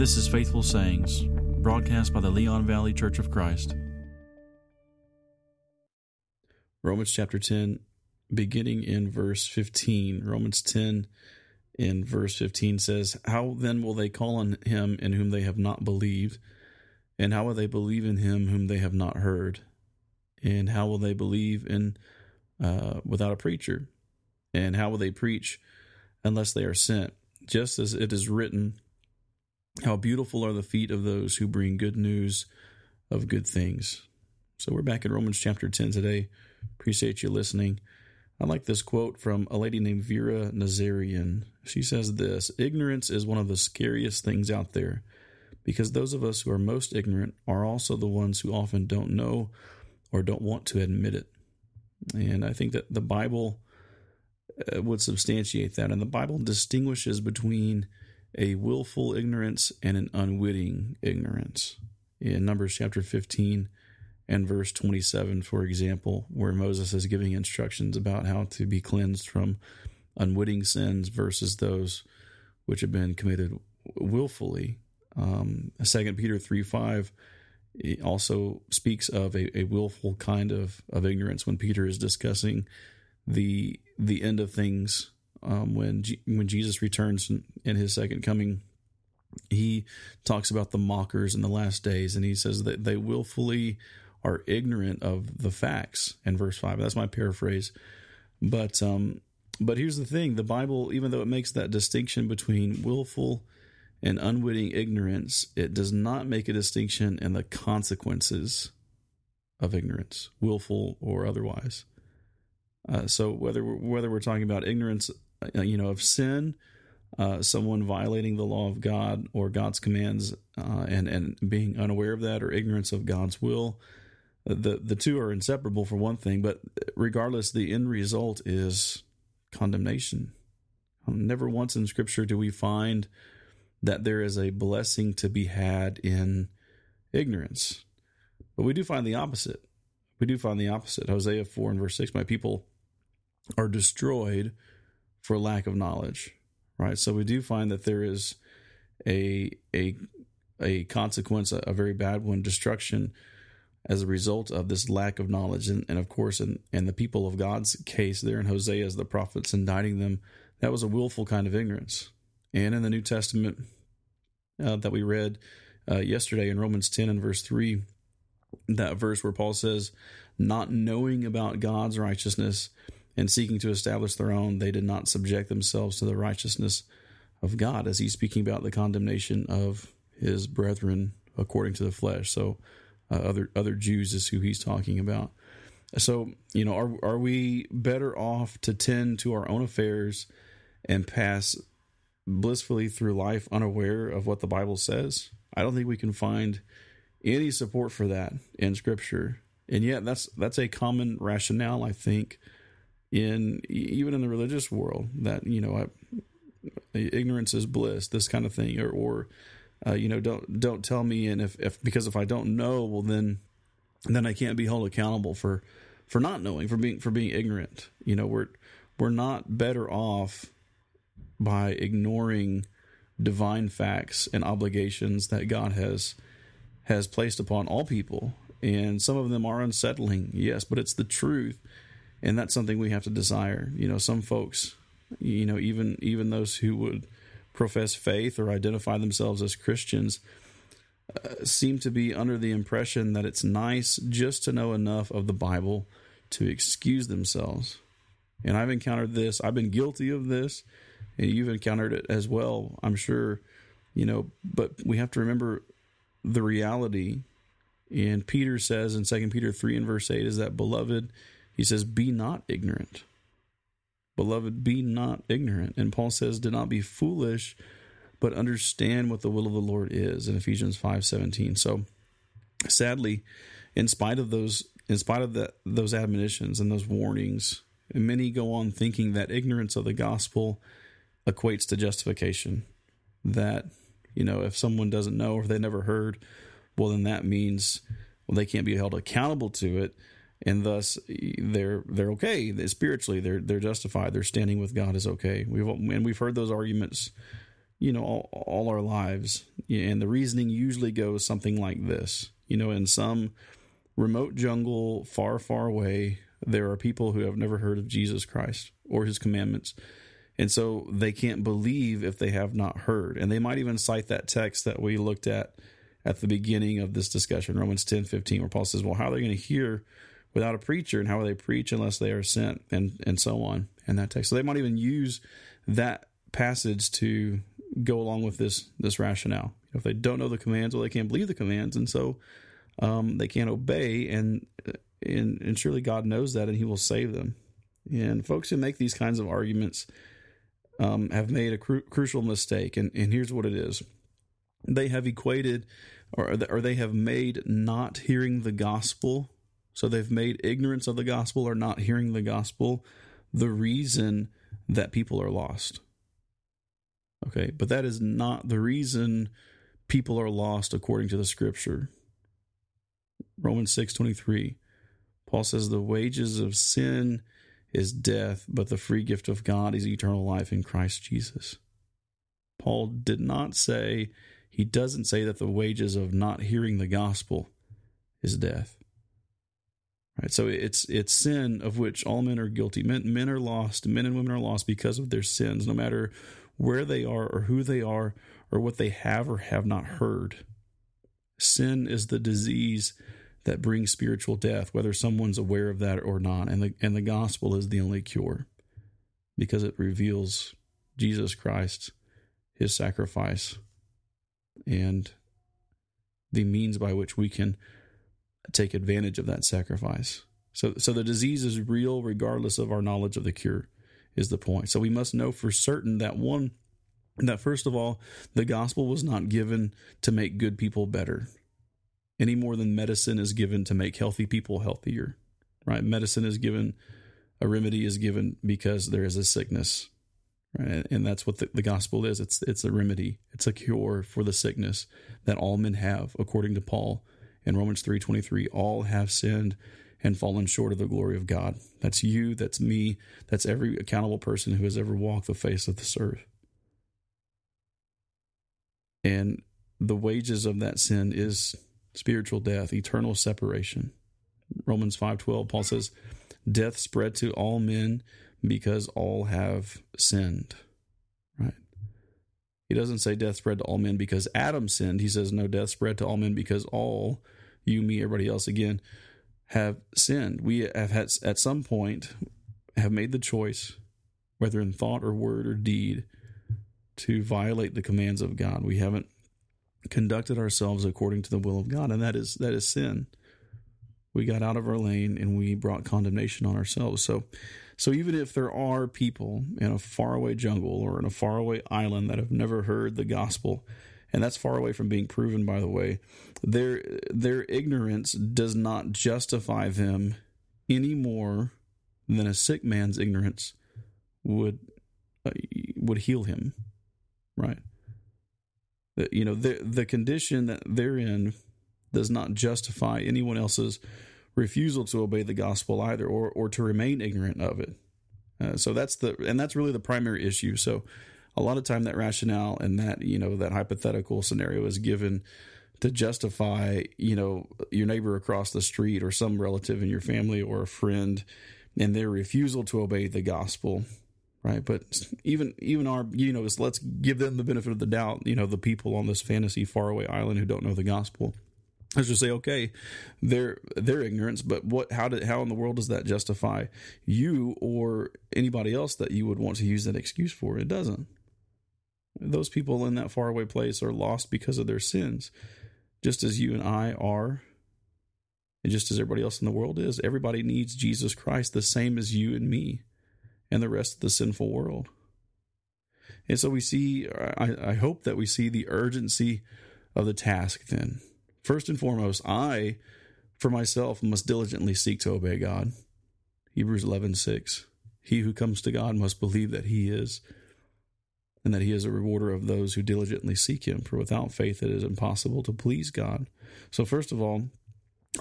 This is Faithful Sayings, broadcast by the Leon Valley Church of Christ. Romans chapter 10, beginning in verse 15. Romans 10 in verse 15 says, How then will they call on him in whom they have not believed? And how will they believe in him whom they have not heard? And how will they believe in uh, without a preacher? And how will they preach unless they are sent? Just as it is written, How beautiful are the feet of those who bring good news of good things. So we're back in Romans chapter 10 today. Appreciate you listening. I like this quote from a lady named Vera Nazarian. She says this Ignorance is one of the scariest things out there because those of us who are most ignorant are also the ones who often don't know or don't want to admit it. And I think that the Bible uh, would substantiate that. And the Bible distinguishes between a willful ignorance and an unwitting ignorance. In Numbers chapter 15 and verse 27, for example, where Moses is giving instructions about how to be cleansed from unwitting sins versus those which have been committed willfully. Um, 2 Peter 3 5 also speaks of a, a willful kind of, of ignorance when Peter is discussing the the end of things um, when G- when Jesus returns in, his second coming. He talks about the mockers in the last days, and he says that they willfully are ignorant of the facts. In verse five, that's my paraphrase. But um, but here's the thing: the Bible, even though it makes that distinction between willful and unwitting ignorance, it does not make a distinction in the consequences of ignorance, willful or otherwise. Uh, so whether we're, whether we're talking about ignorance, you know, of sin, uh, someone violating the law of God or God's commands, uh, and and being unaware of that, or ignorance of God's will, uh, the the two are inseparable for one thing. But regardless, the end result is condemnation. Never once in Scripture do we find that there is a blessing to be had in ignorance. But we do find the opposite. We do find the opposite. Hosea 4 and verse 6 My people are destroyed for lack of knowledge. Right? So we do find that there is a a a consequence, a, a very bad one, destruction as a result of this lack of knowledge. And, and of course, in, in the people of God's case, there in Hosea, as the prophets indicting them, that was a willful kind of ignorance and in the New Testament uh, that we read uh, yesterday in Romans 10 and verse 3, that verse where Paul says, Not knowing about God's righteousness and seeking to establish their own, they did not subject themselves to the righteousness of God, as he's speaking about the condemnation of his brethren according to the flesh. So, uh, other other Jews is who he's talking about. So, you know, are are we better off to tend to our own affairs and pass blissfully through life unaware of what the Bible says. I don't think we can find any support for that in Scripture, and yet that's that's a common rationale. I think in even in the religious world that you know ignorance is bliss, this kind of thing, or or uh, you know don't don't tell me, and if if because if I don't know, well then then I can't be held accountable for for not knowing for being for being ignorant. You know we're we're not better off by ignoring divine facts and obligations that God has has placed upon all people. And some of them are unsettling, yes, but it's the truth. And that's something we have to desire. You know, some folks, you know, even even those who would profess faith or identify themselves as Christians uh, seem to be under the impression that it's nice just to know enough of the Bible to excuse themselves. And I've encountered this. I've been guilty of this and you've encountered it as well, I'm sure, you know, but we have to remember the reality. And Peter says in 2 Peter 3 and verse 8 is that, beloved, he says, be not ignorant. Beloved, be not ignorant. And Paul says, do not be foolish, but understand what the will of the Lord is in Ephesians 5 17. So sadly, in spite of those, in spite of that, those admonitions and those warnings, many go on thinking that ignorance of the gospel equates to justification. That, you know, if someone doesn't know or they never heard, well, then that means well, they can't be held accountable to it. And thus, they're they're okay spiritually. They're they're justified. Their standing with God is okay. We've and we've heard those arguments, you know, all, all our lives. And the reasoning usually goes something like this you know, in some remote jungle far, far away, there are people who have never heard of Jesus Christ or his commandments. And so they can't believe if they have not heard. And they might even cite that text that we looked at at the beginning of this discussion, Romans 10 15, where Paul says, Well, how are they going to hear without a preacher? And how will they preach unless they are sent? And, and so on in that text. So they might even use that passage to go along with this this rationale. If they don't know the commands, well, they can't believe the commands, and so um, they can't obey. And, and and surely God knows that, and He will save them. And folks who make these kinds of arguments um, have made a cru- crucial mistake. And, and here's what it is: they have equated, or or they have made not hearing the gospel. So they've made ignorance of the gospel or not hearing the gospel the reason that people are lost. Okay, but that is not the reason people are lost according to the scripture. Romans 6:23. Paul says the wages of sin is death, but the free gift of God is eternal life in Christ Jesus. Paul did not say he doesn't say that the wages of not hearing the gospel is death. Right? So it's it's sin of which all men are guilty. Men men are lost, men and women are lost because of their sins, no matter where they are or who they are or what they have or have not heard. Sin is the disease that brings spiritual death, whether someone's aware of that or not. And the, and the gospel is the only cure because it reveals Jesus Christ, his sacrifice, and the means by which we can take advantage of that sacrifice. So, so the disease is real regardless of our knowledge of the cure is the point. So we must know for certain that one, that first of all, the gospel was not given to make good people better any more than medicine is given to make healthy people healthier, right? Medicine is given, a remedy is given because there is a sickness, right? And that's what the, the gospel is. It's, it's a remedy. It's a cure for the sickness that all men have, according to Paul in Romans 3.23, all have sinned and fallen short of the glory of God. That's you, that's me, that's every accountable person who has ever walked the face of this earth. And the wages of that sin is spiritual death, eternal separation. Romans 5:12 Paul says, "Death spread to all men because all have sinned." He doesn't say death spread to all men because Adam sinned. He says no, death spread to all men because all you, me, everybody else again have sinned. We have had at some point have made the choice, whether in thought or word or deed, to violate the commands of God. We haven't conducted ourselves according to the will of God, and that is that is sin. We got out of our lane and we brought condemnation on ourselves. So so even if there are people in a faraway jungle or in a faraway island that have never heard the gospel, and that's far away from being proven by the way their their ignorance does not justify them any more than a sick man's ignorance would uh, would heal him right? You know the the condition that they're in does not justify anyone else's refusal to obey the gospel either or or to remain ignorant of it. Uh, so that's the and that's really the primary issue. So a lot of time that rationale and that you know that hypothetical scenario is given to justify you know your neighbor across the street or some relative in your family or a friend and their refusal to obey the gospel right? But even even our you know let's give them the benefit of the doubt you know the people on this fantasy faraway island who don't know the gospel let's just say okay their their ignorance but what how did how in the world does that justify you or anybody else that you would want to use that excuse for it doesn't those people in that faraway place are lost because of their sins, just as you and I are, and just as everybody else in the world is. Everybody needs Jesus Christ the same as you and me and the rest of the sinful world. And so we see, I, I hope that we see the urgency of the task then. First and foremost, I, for myself, must diligently seek to obey God. Hebrews 11 6. He who comes to God must believe that he is and that he is a rewarder of those who diligently seek him. For without faith, it is impossible to please God. So, first of all,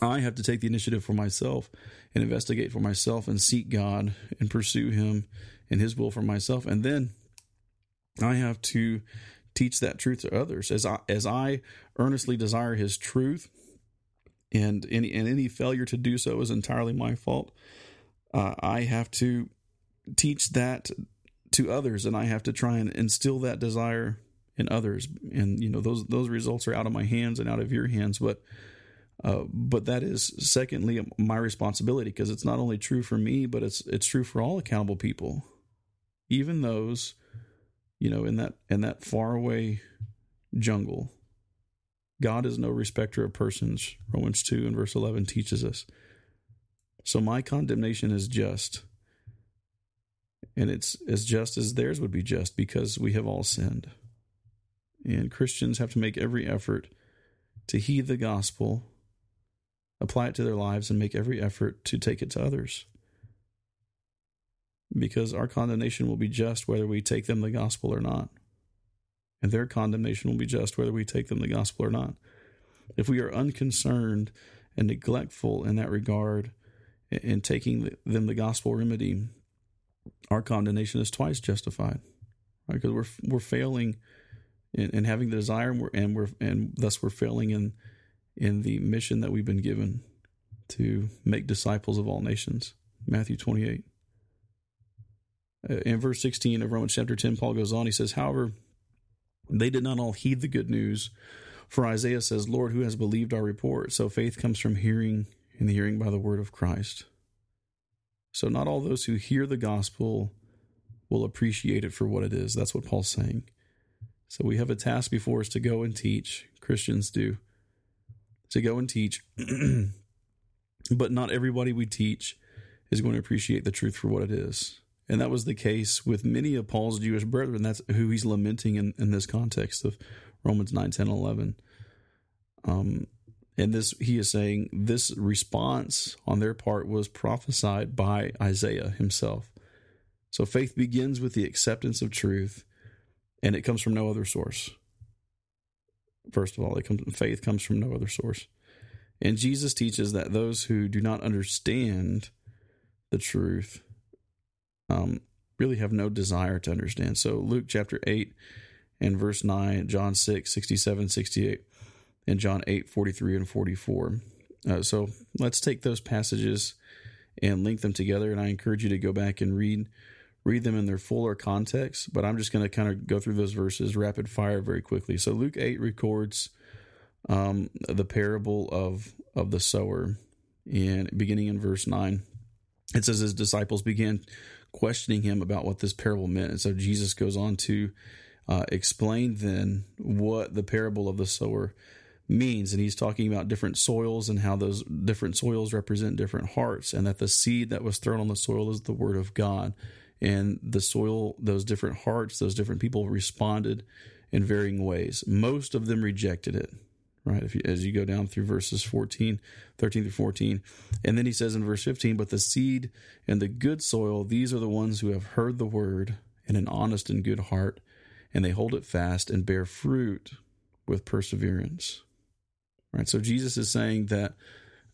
I have to take the initiative for myself and investigate for myself and seek God and pursue him and his will for myself. And then I have to teach that truth to others as I as I earnestly desire His truth, and any and any failure to do so is entirely my fault. Uh, I have to teach that to others, and I have to try and instill that desire in others. And you know those those results are out of my hands and out of your hands, but. Uh, but that is secondly my responsibility because it's not only true for me, but it's it's true for all accountable people, even those you know, in that in that faraway jungle. God is no respecter of persons. Romans 2 and verse 11 teaches us. So my condemnation is just. And it's as just as theirs would be just because we have all sinned. And Christians have to make every effort to heed the gospel, apply it to their lives, and make every effort to take it to others because our condemnation will be just whether we take them the gospel or not. And their condemnation will be just whether we take them the gospel or not. If we are unconcerned and neglectful in that regard in taking them the gospel remedy, our condemnation is twice justified. Right? Because we're we're failing in, in having the desire and we're, and we're and thus we're failing in in the mission that we've been given to make disciples of all nations. Matthew 28. Uh, Uh, in verse 16 of Romans chapter 10, Paul goes on, he says, However, they did not all heed the good news. For Isaiah says, Lord, who has believed our report? So faith comes from hearing, and the hearing by the word of Christ. So not all those who hear the gospel will appreciate it for what it is. That's what Paul's saying. So we have a task before us to go and teach. Christians do. To go and teach. but not everybody we teach is going to appreciate the truth for what it is. And that was the case with many of Paul's Jewish brethren. That's who he's lamenting in, in this context of Romans 9, 10, 11. Um, and this, he is saying this response on their part was prophesied by Isaiah himself. So faith begins with the acceptance of truth, and it comes from no other source. First of all, it comes faith comes from no other source. And Jesus teaches that those who do not understand the truth um, really have no desire to understand. So Luke chapter 8 and verse 9, John 6, 67, 68, and John 8, 43 and 44. Uh, so let's take those passages and link them together. And I encourage you to go back and read read them in their fuller context. But I'm just going to kind of go through those verses rapid fire very quickly. So Luke 8 records um, the parable of of the sower, and beginning in verse 9, it says his disciples began questioning him about what this parable meant. And so Jesus goes on to uh, explain then what the parable of the sower means. And he's talking about different soils and how those different soils represent different hearts, and that the seed that was thrown on the soil is the word of God. And the soil, those different hearts, those different people responded in varying ways. Most of them rejected it right? If you, as you go down through verses 14, 13 through 14. And then he says in verse 15, but the seed and the good soil, these are the ones who have heard the word in an honest and good heart, and they hold it fast and bear fruit with perseverance. Right? So Jesus is saying that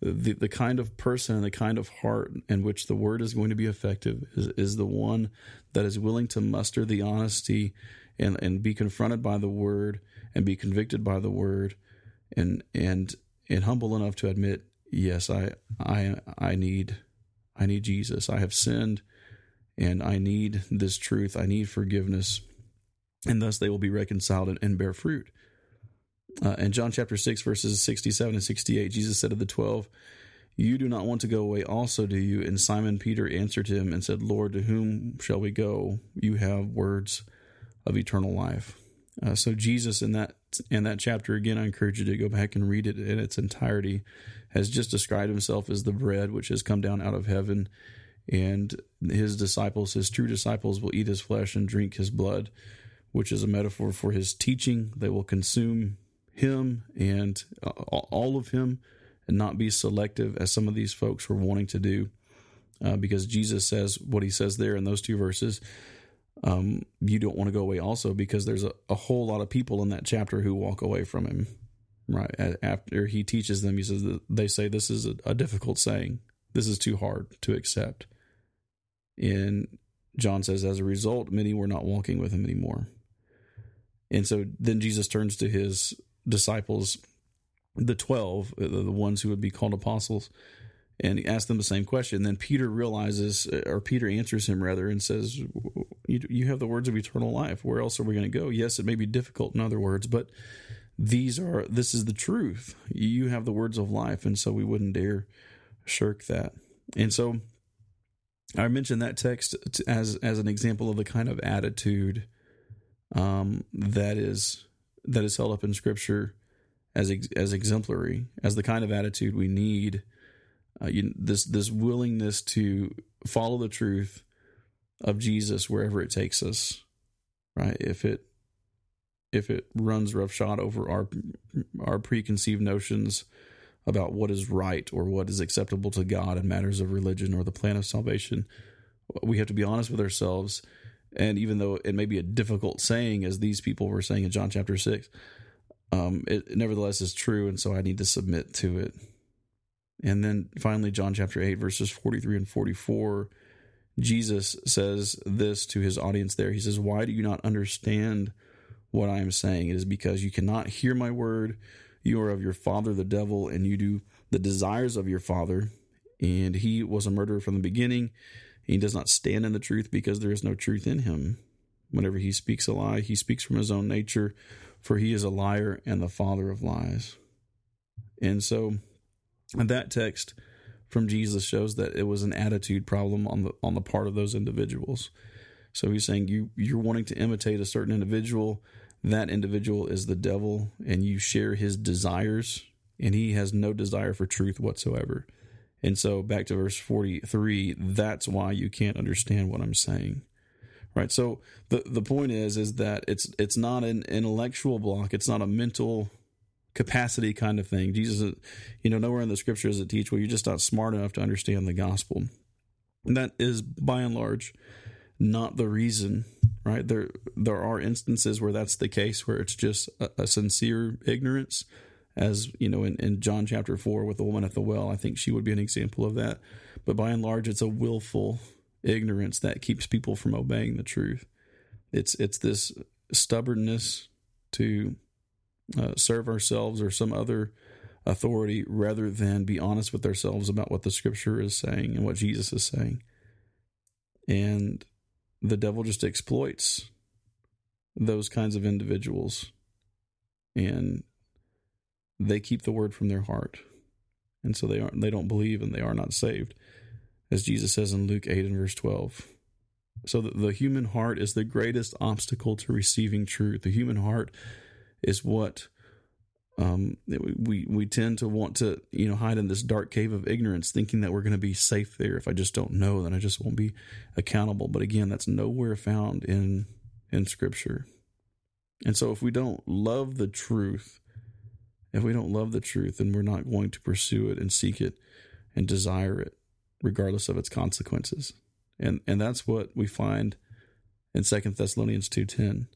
the, the kind of person and the kind of heart in which the word is going to be effective is, is the one that is willing to muster the honesty and, and be confronted by the word and be convicted by the word and and and humble enough to admit, yes, I I I need I need Jesus. I have sinned and I need this truth. I need forgiveness. And thus they will be reconciled and, and bear fruit. Uh, in John chapter 6, verses 67 and 68, Jesus said to the twelve, You do not want to go away also, do you? And Simon Peter answered him and said, Lord, to whom shall we go? You have words of eternal life. Uh, so Jesus in that in that chapter again, I encourage you to go back and read it in its entirety. Has just described himself as the bread which has come down out of heaven, and his disciples, his true disciples, will eat his flesh and drink his blood, which is a metaphor for his teaching. They will consume him and uh, all of him, and not be selective as some of these folks were wanting to do, uh, because Jesus says what he says there in those two verses um, you don't want to go away also because there's a, a whole lot of people in that chapter who walk away from him right after he teaches them he says they say this is a, a difficult saying. This is too hard to accept. And john says as a result many were not walking with him anymore. And so then Jesus turns to his disciples, the 12, the ones who would be called apostles, and he asks them the same question. Then Peter realizes, or Peter answers him rather, and says, you, you have the words of eternal life. Where else are we going to go? Yes, it may be difficult in other words, but these are this is the truth. You have the words of life, and so we wouldn't dare shirk that. And so I mentioned that text as as an example of the kind of attitude um, that is that is held up in Scripture as as exemplary, as the kind of attitude we need uh, you, this this willingness to follow the truth of Jesus wherever it takes us, right? If it if it runs roughshod over our our preconceived notions about what is right or what is acceptable to God in matters of religion or the plan of salvation, we have to be honest with ourselves. And even though it may be a difficult saying, as these people were saying in John chapter six, um, it nevertheless is true, and so I need to submit to it. And then finally, John chapter 8, verses 43 and 44, Jesus says this to his audience there. He says, Why do you not understand what I am saying? It is because you cannot hear my word. You are of your father, the devil, and you do the desires of your father. And he was a murderer from the beginning. He does not stand in the truth because there is no truth in him. Whenever he speaks a lie, he speaks from his own nature, for he is a liar and the father of lies. And so and that text from Jesus shows that it was an attitude problem on the on the part of those individuals. So he's saying you you're wanting to imitate a certain individual, that individual is the devil and you share his desires and he has no desire for truth whatsoever. And so back to verse 43, that's why you can't understand what I'm saying. Right? So the the point is is that it's it's not an intellectual block, it's not a mental capacity kind of thing. Jesus, uh, you know, nowhere in the scriptures does it teach well, you're just not smart enough to understand the gospel. And that is by and large not the reason, right? There there are instances where that's the case, where it's just a, a sincere ignorance, as you know, in, in John chapter four with the woman at the well. I think she would be an example of that. But by and large, it's a willful ignorance that keeps people from obeying the truth. It's it's this stubbornness to uh, serve ourselves or some other authority rather than be honest with ourselves about what the scripture is saying and what Jesus is saying. And the devil just exploits those kinds of individuals and they keep the word from their heart. And so they aren't they don't believe and they are not saved. As Jesus says in Luke 8 and verse 12. So the, the human heart is the greatest obstacle to receiving truth. The human heart is what um, we we tend to want to you know hide in this dark cave of ignorance, thinking that we're going to be safe there. If I just don't know, then I just won't be accountable. But again, that's nowhere found in in Scripture. And so, if we don't love the truth, if we don't love the truth, then we're not going to pursue it and seek it and desire it, regardless of its consequences. And and that's what we find in Second Thessalonians two ten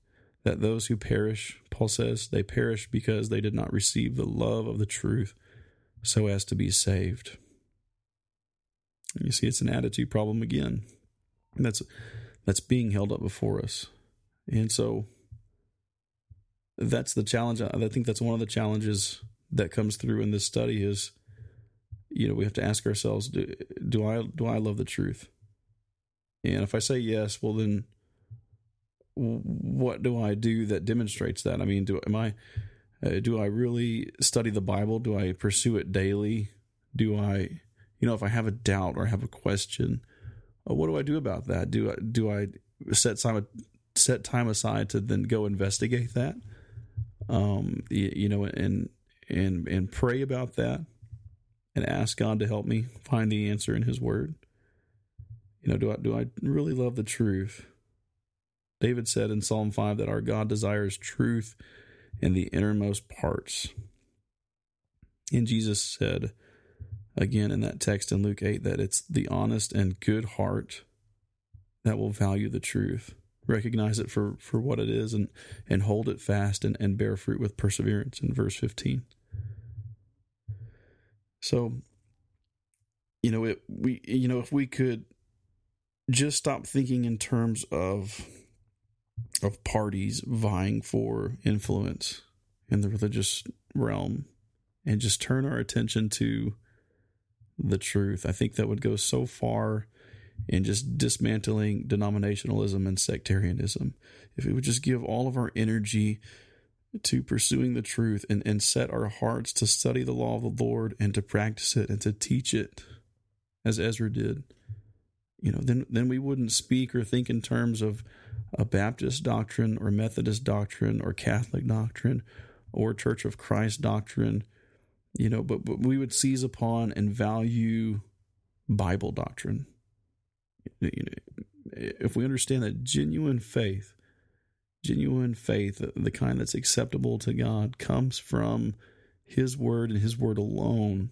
that those who perish, Paul says, they perish because they did not receive the love of the truth so as to be saved. And you see, it's an attitude problem again. That's that's being held up before us, and so that's the challenge. I think that's one of the challenges that comes through in this study is, you know, we have to ask ourselves: Do, do I do I love the truth? And if I say yes, well then what do I do that demonstrates that? I mean, do am I uh, do I really study the Bible? Do I pursue it daily? Do I, you know, if I have a doubt or I have a question, uh, what do I do about that? Do I do I set time set time aside to then go investigate that? Um, you, you know, and and and pray about that, and ask God to help me find the answer in His Word. You know, do I do I really love the truth? David said in Psalm 5 that our God desires truth in the innermost parts. And Jesus said again in that text in Luke 8 that it's the honest and good heart that will value the truth, recognize it for, for what it is, and, and hold it fast and, and bear fruit with perseverance in verse 15. So, you know, it, we, you know, if we could just stop thinking in terms of of parties vying for influence in the religious realm and just turn our attention to the truth. I think that would go so far in just dismantling denominationalism and sectarianism. If we would just give all of our energy to pursuing the truth and, and set our hearts to study the law of the Lord and to practice it and to teach it as Ezra did, you know, then then we wouldn't speak or think in terms of a Baptist doctrine or Methodist doctrine or Catholic doctrine or Church of Christ doctrine, you know, but, but we would seize upon and value Bible doctrine. You know, if we understand that genuine faith, genuine faith, the kind that's acceptable to God, comes from His Word and His Word alone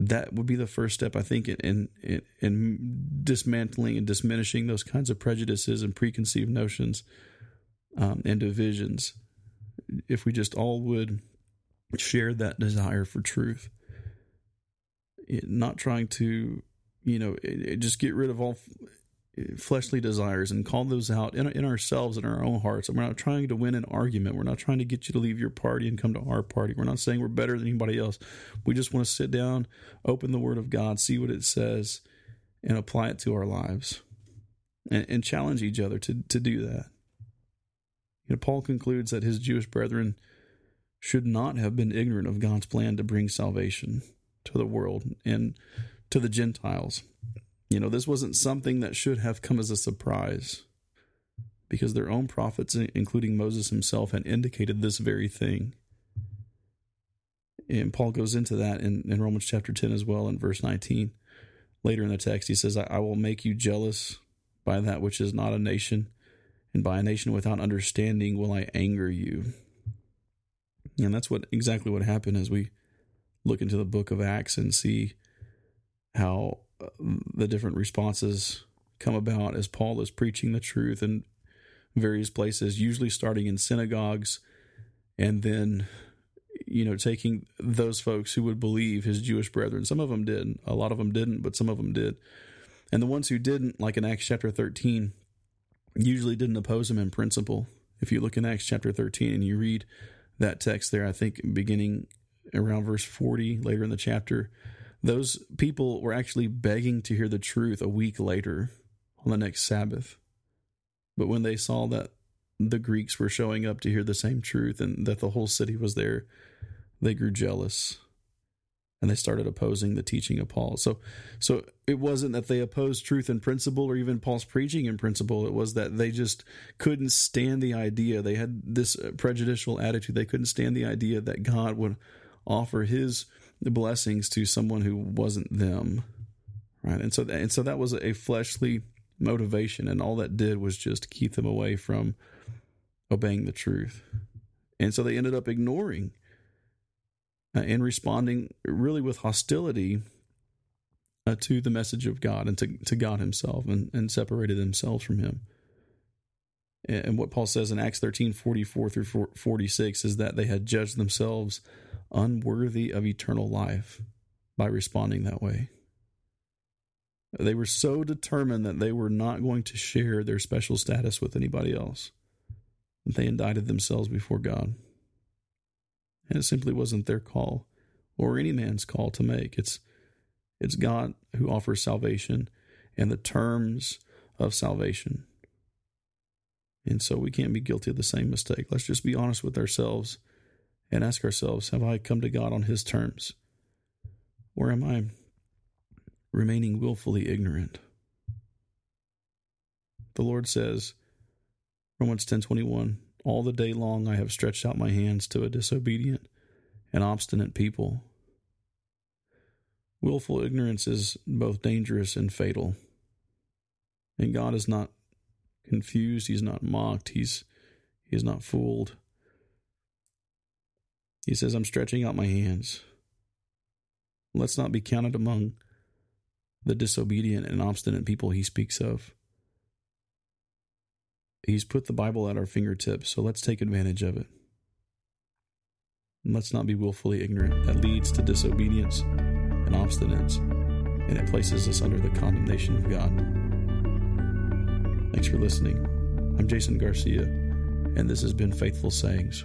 that would be the first step, I think, in, in in dismantling and diminishing those kinds of prejudices and preconceived notions um, and divisions. If we just all would share that desire for truth, not trying to, you know, just get rid of all fleshly desires and call those out in, in ourselves in our own hearts. And we're not trying to win an argument. We're not trying to get you to leave your party and come to our party. We're not saying we're better than anybody else. We just want to sit down, open the Word of God, see what it says, and apply it to our lives and, and challenge each other to, to do that. You know, Paul concludes that his Jewish brethren should not have been ignorant of God's plan to bring salvation to the world and to the Gentiles. You know, this wasn't something that should have come as a surprise because their own prophets, including Moses himself, had indicated this very thing. And Paul goes into that in, in Romans chapter 10 as well, in verse 19. Later in the text, he says, I will make you jealous by that which is not a nation, and by a nation without understanding will I anger you. And that's what exactly what happened as we look into the book of Acts and see how the different responses come about as Paul is preaching the truth in various places, usually starting in synagogues and then, you know, taking those folks who would believe his Jewish brethren. Some of them did, a lot of them didn't, but some of them did. And the ones who didn't, like in Acts chapter 13, usually didn't oppose him in principle. If you look in Acts chapter 13 and you read that text there, I think beginning around verse 40 later in the chapter, those people were actually begging to hear the truth a week later on the next Sabbath. But when they saw that the Greeks were showing up to hear the same truth and that the whole city was there, they grew jealous and they started opposing the teaching of Paul. So so it wasn't that they opposed truth in principle or even Paul's preaching in principle, it was that they just couldn't stand the idea. They had this prejudicial attitude. They couldn't stand the idea that God would offer his the blessings to someone who wasn't them right? And so and so that was a fleshly motivation and all that did was just keep them away from obeying the truth. And so they ended up ignoring uh, and responding really with hostility uh, to the message of God and to, to God himself and, and separated themselves from him. And what Paul says in Acts 13 44 through 46 is that they had judged themselves unworthy of eternal life by responding that way. They were so determined that they were not going to share their special status with anybody else that they indicted themselves before God. And it simply wasn't their call or any man's call to make. It's it's God who offers salvation and the terms of salvation. And so we can't be guilty of the same mistake. Let's just be honest with ourselves and ask ourselves Have I come to God on His terms? Or am I remaining willfully ignorant? The Lord says, Romans 10:21, all the day long I have stretched out my hands to a disobedient and obstinate people. Willful ignorance is both dangerous and fatal. And God is not confused, he's not mocked, he's he's not fooled. He says, I'm stretching out my hands. Let's not be counted among the disobedient and obstinate people he speaks of. He's put the Bible at our fingertips, so let's take advantage of it. And let's not be willfully ignorant. That leads to disobedience and obstinance, and it places us under the condemnation of God. Thanks for listening. I'm Jason Garcia, and this has been Faithful Sayings.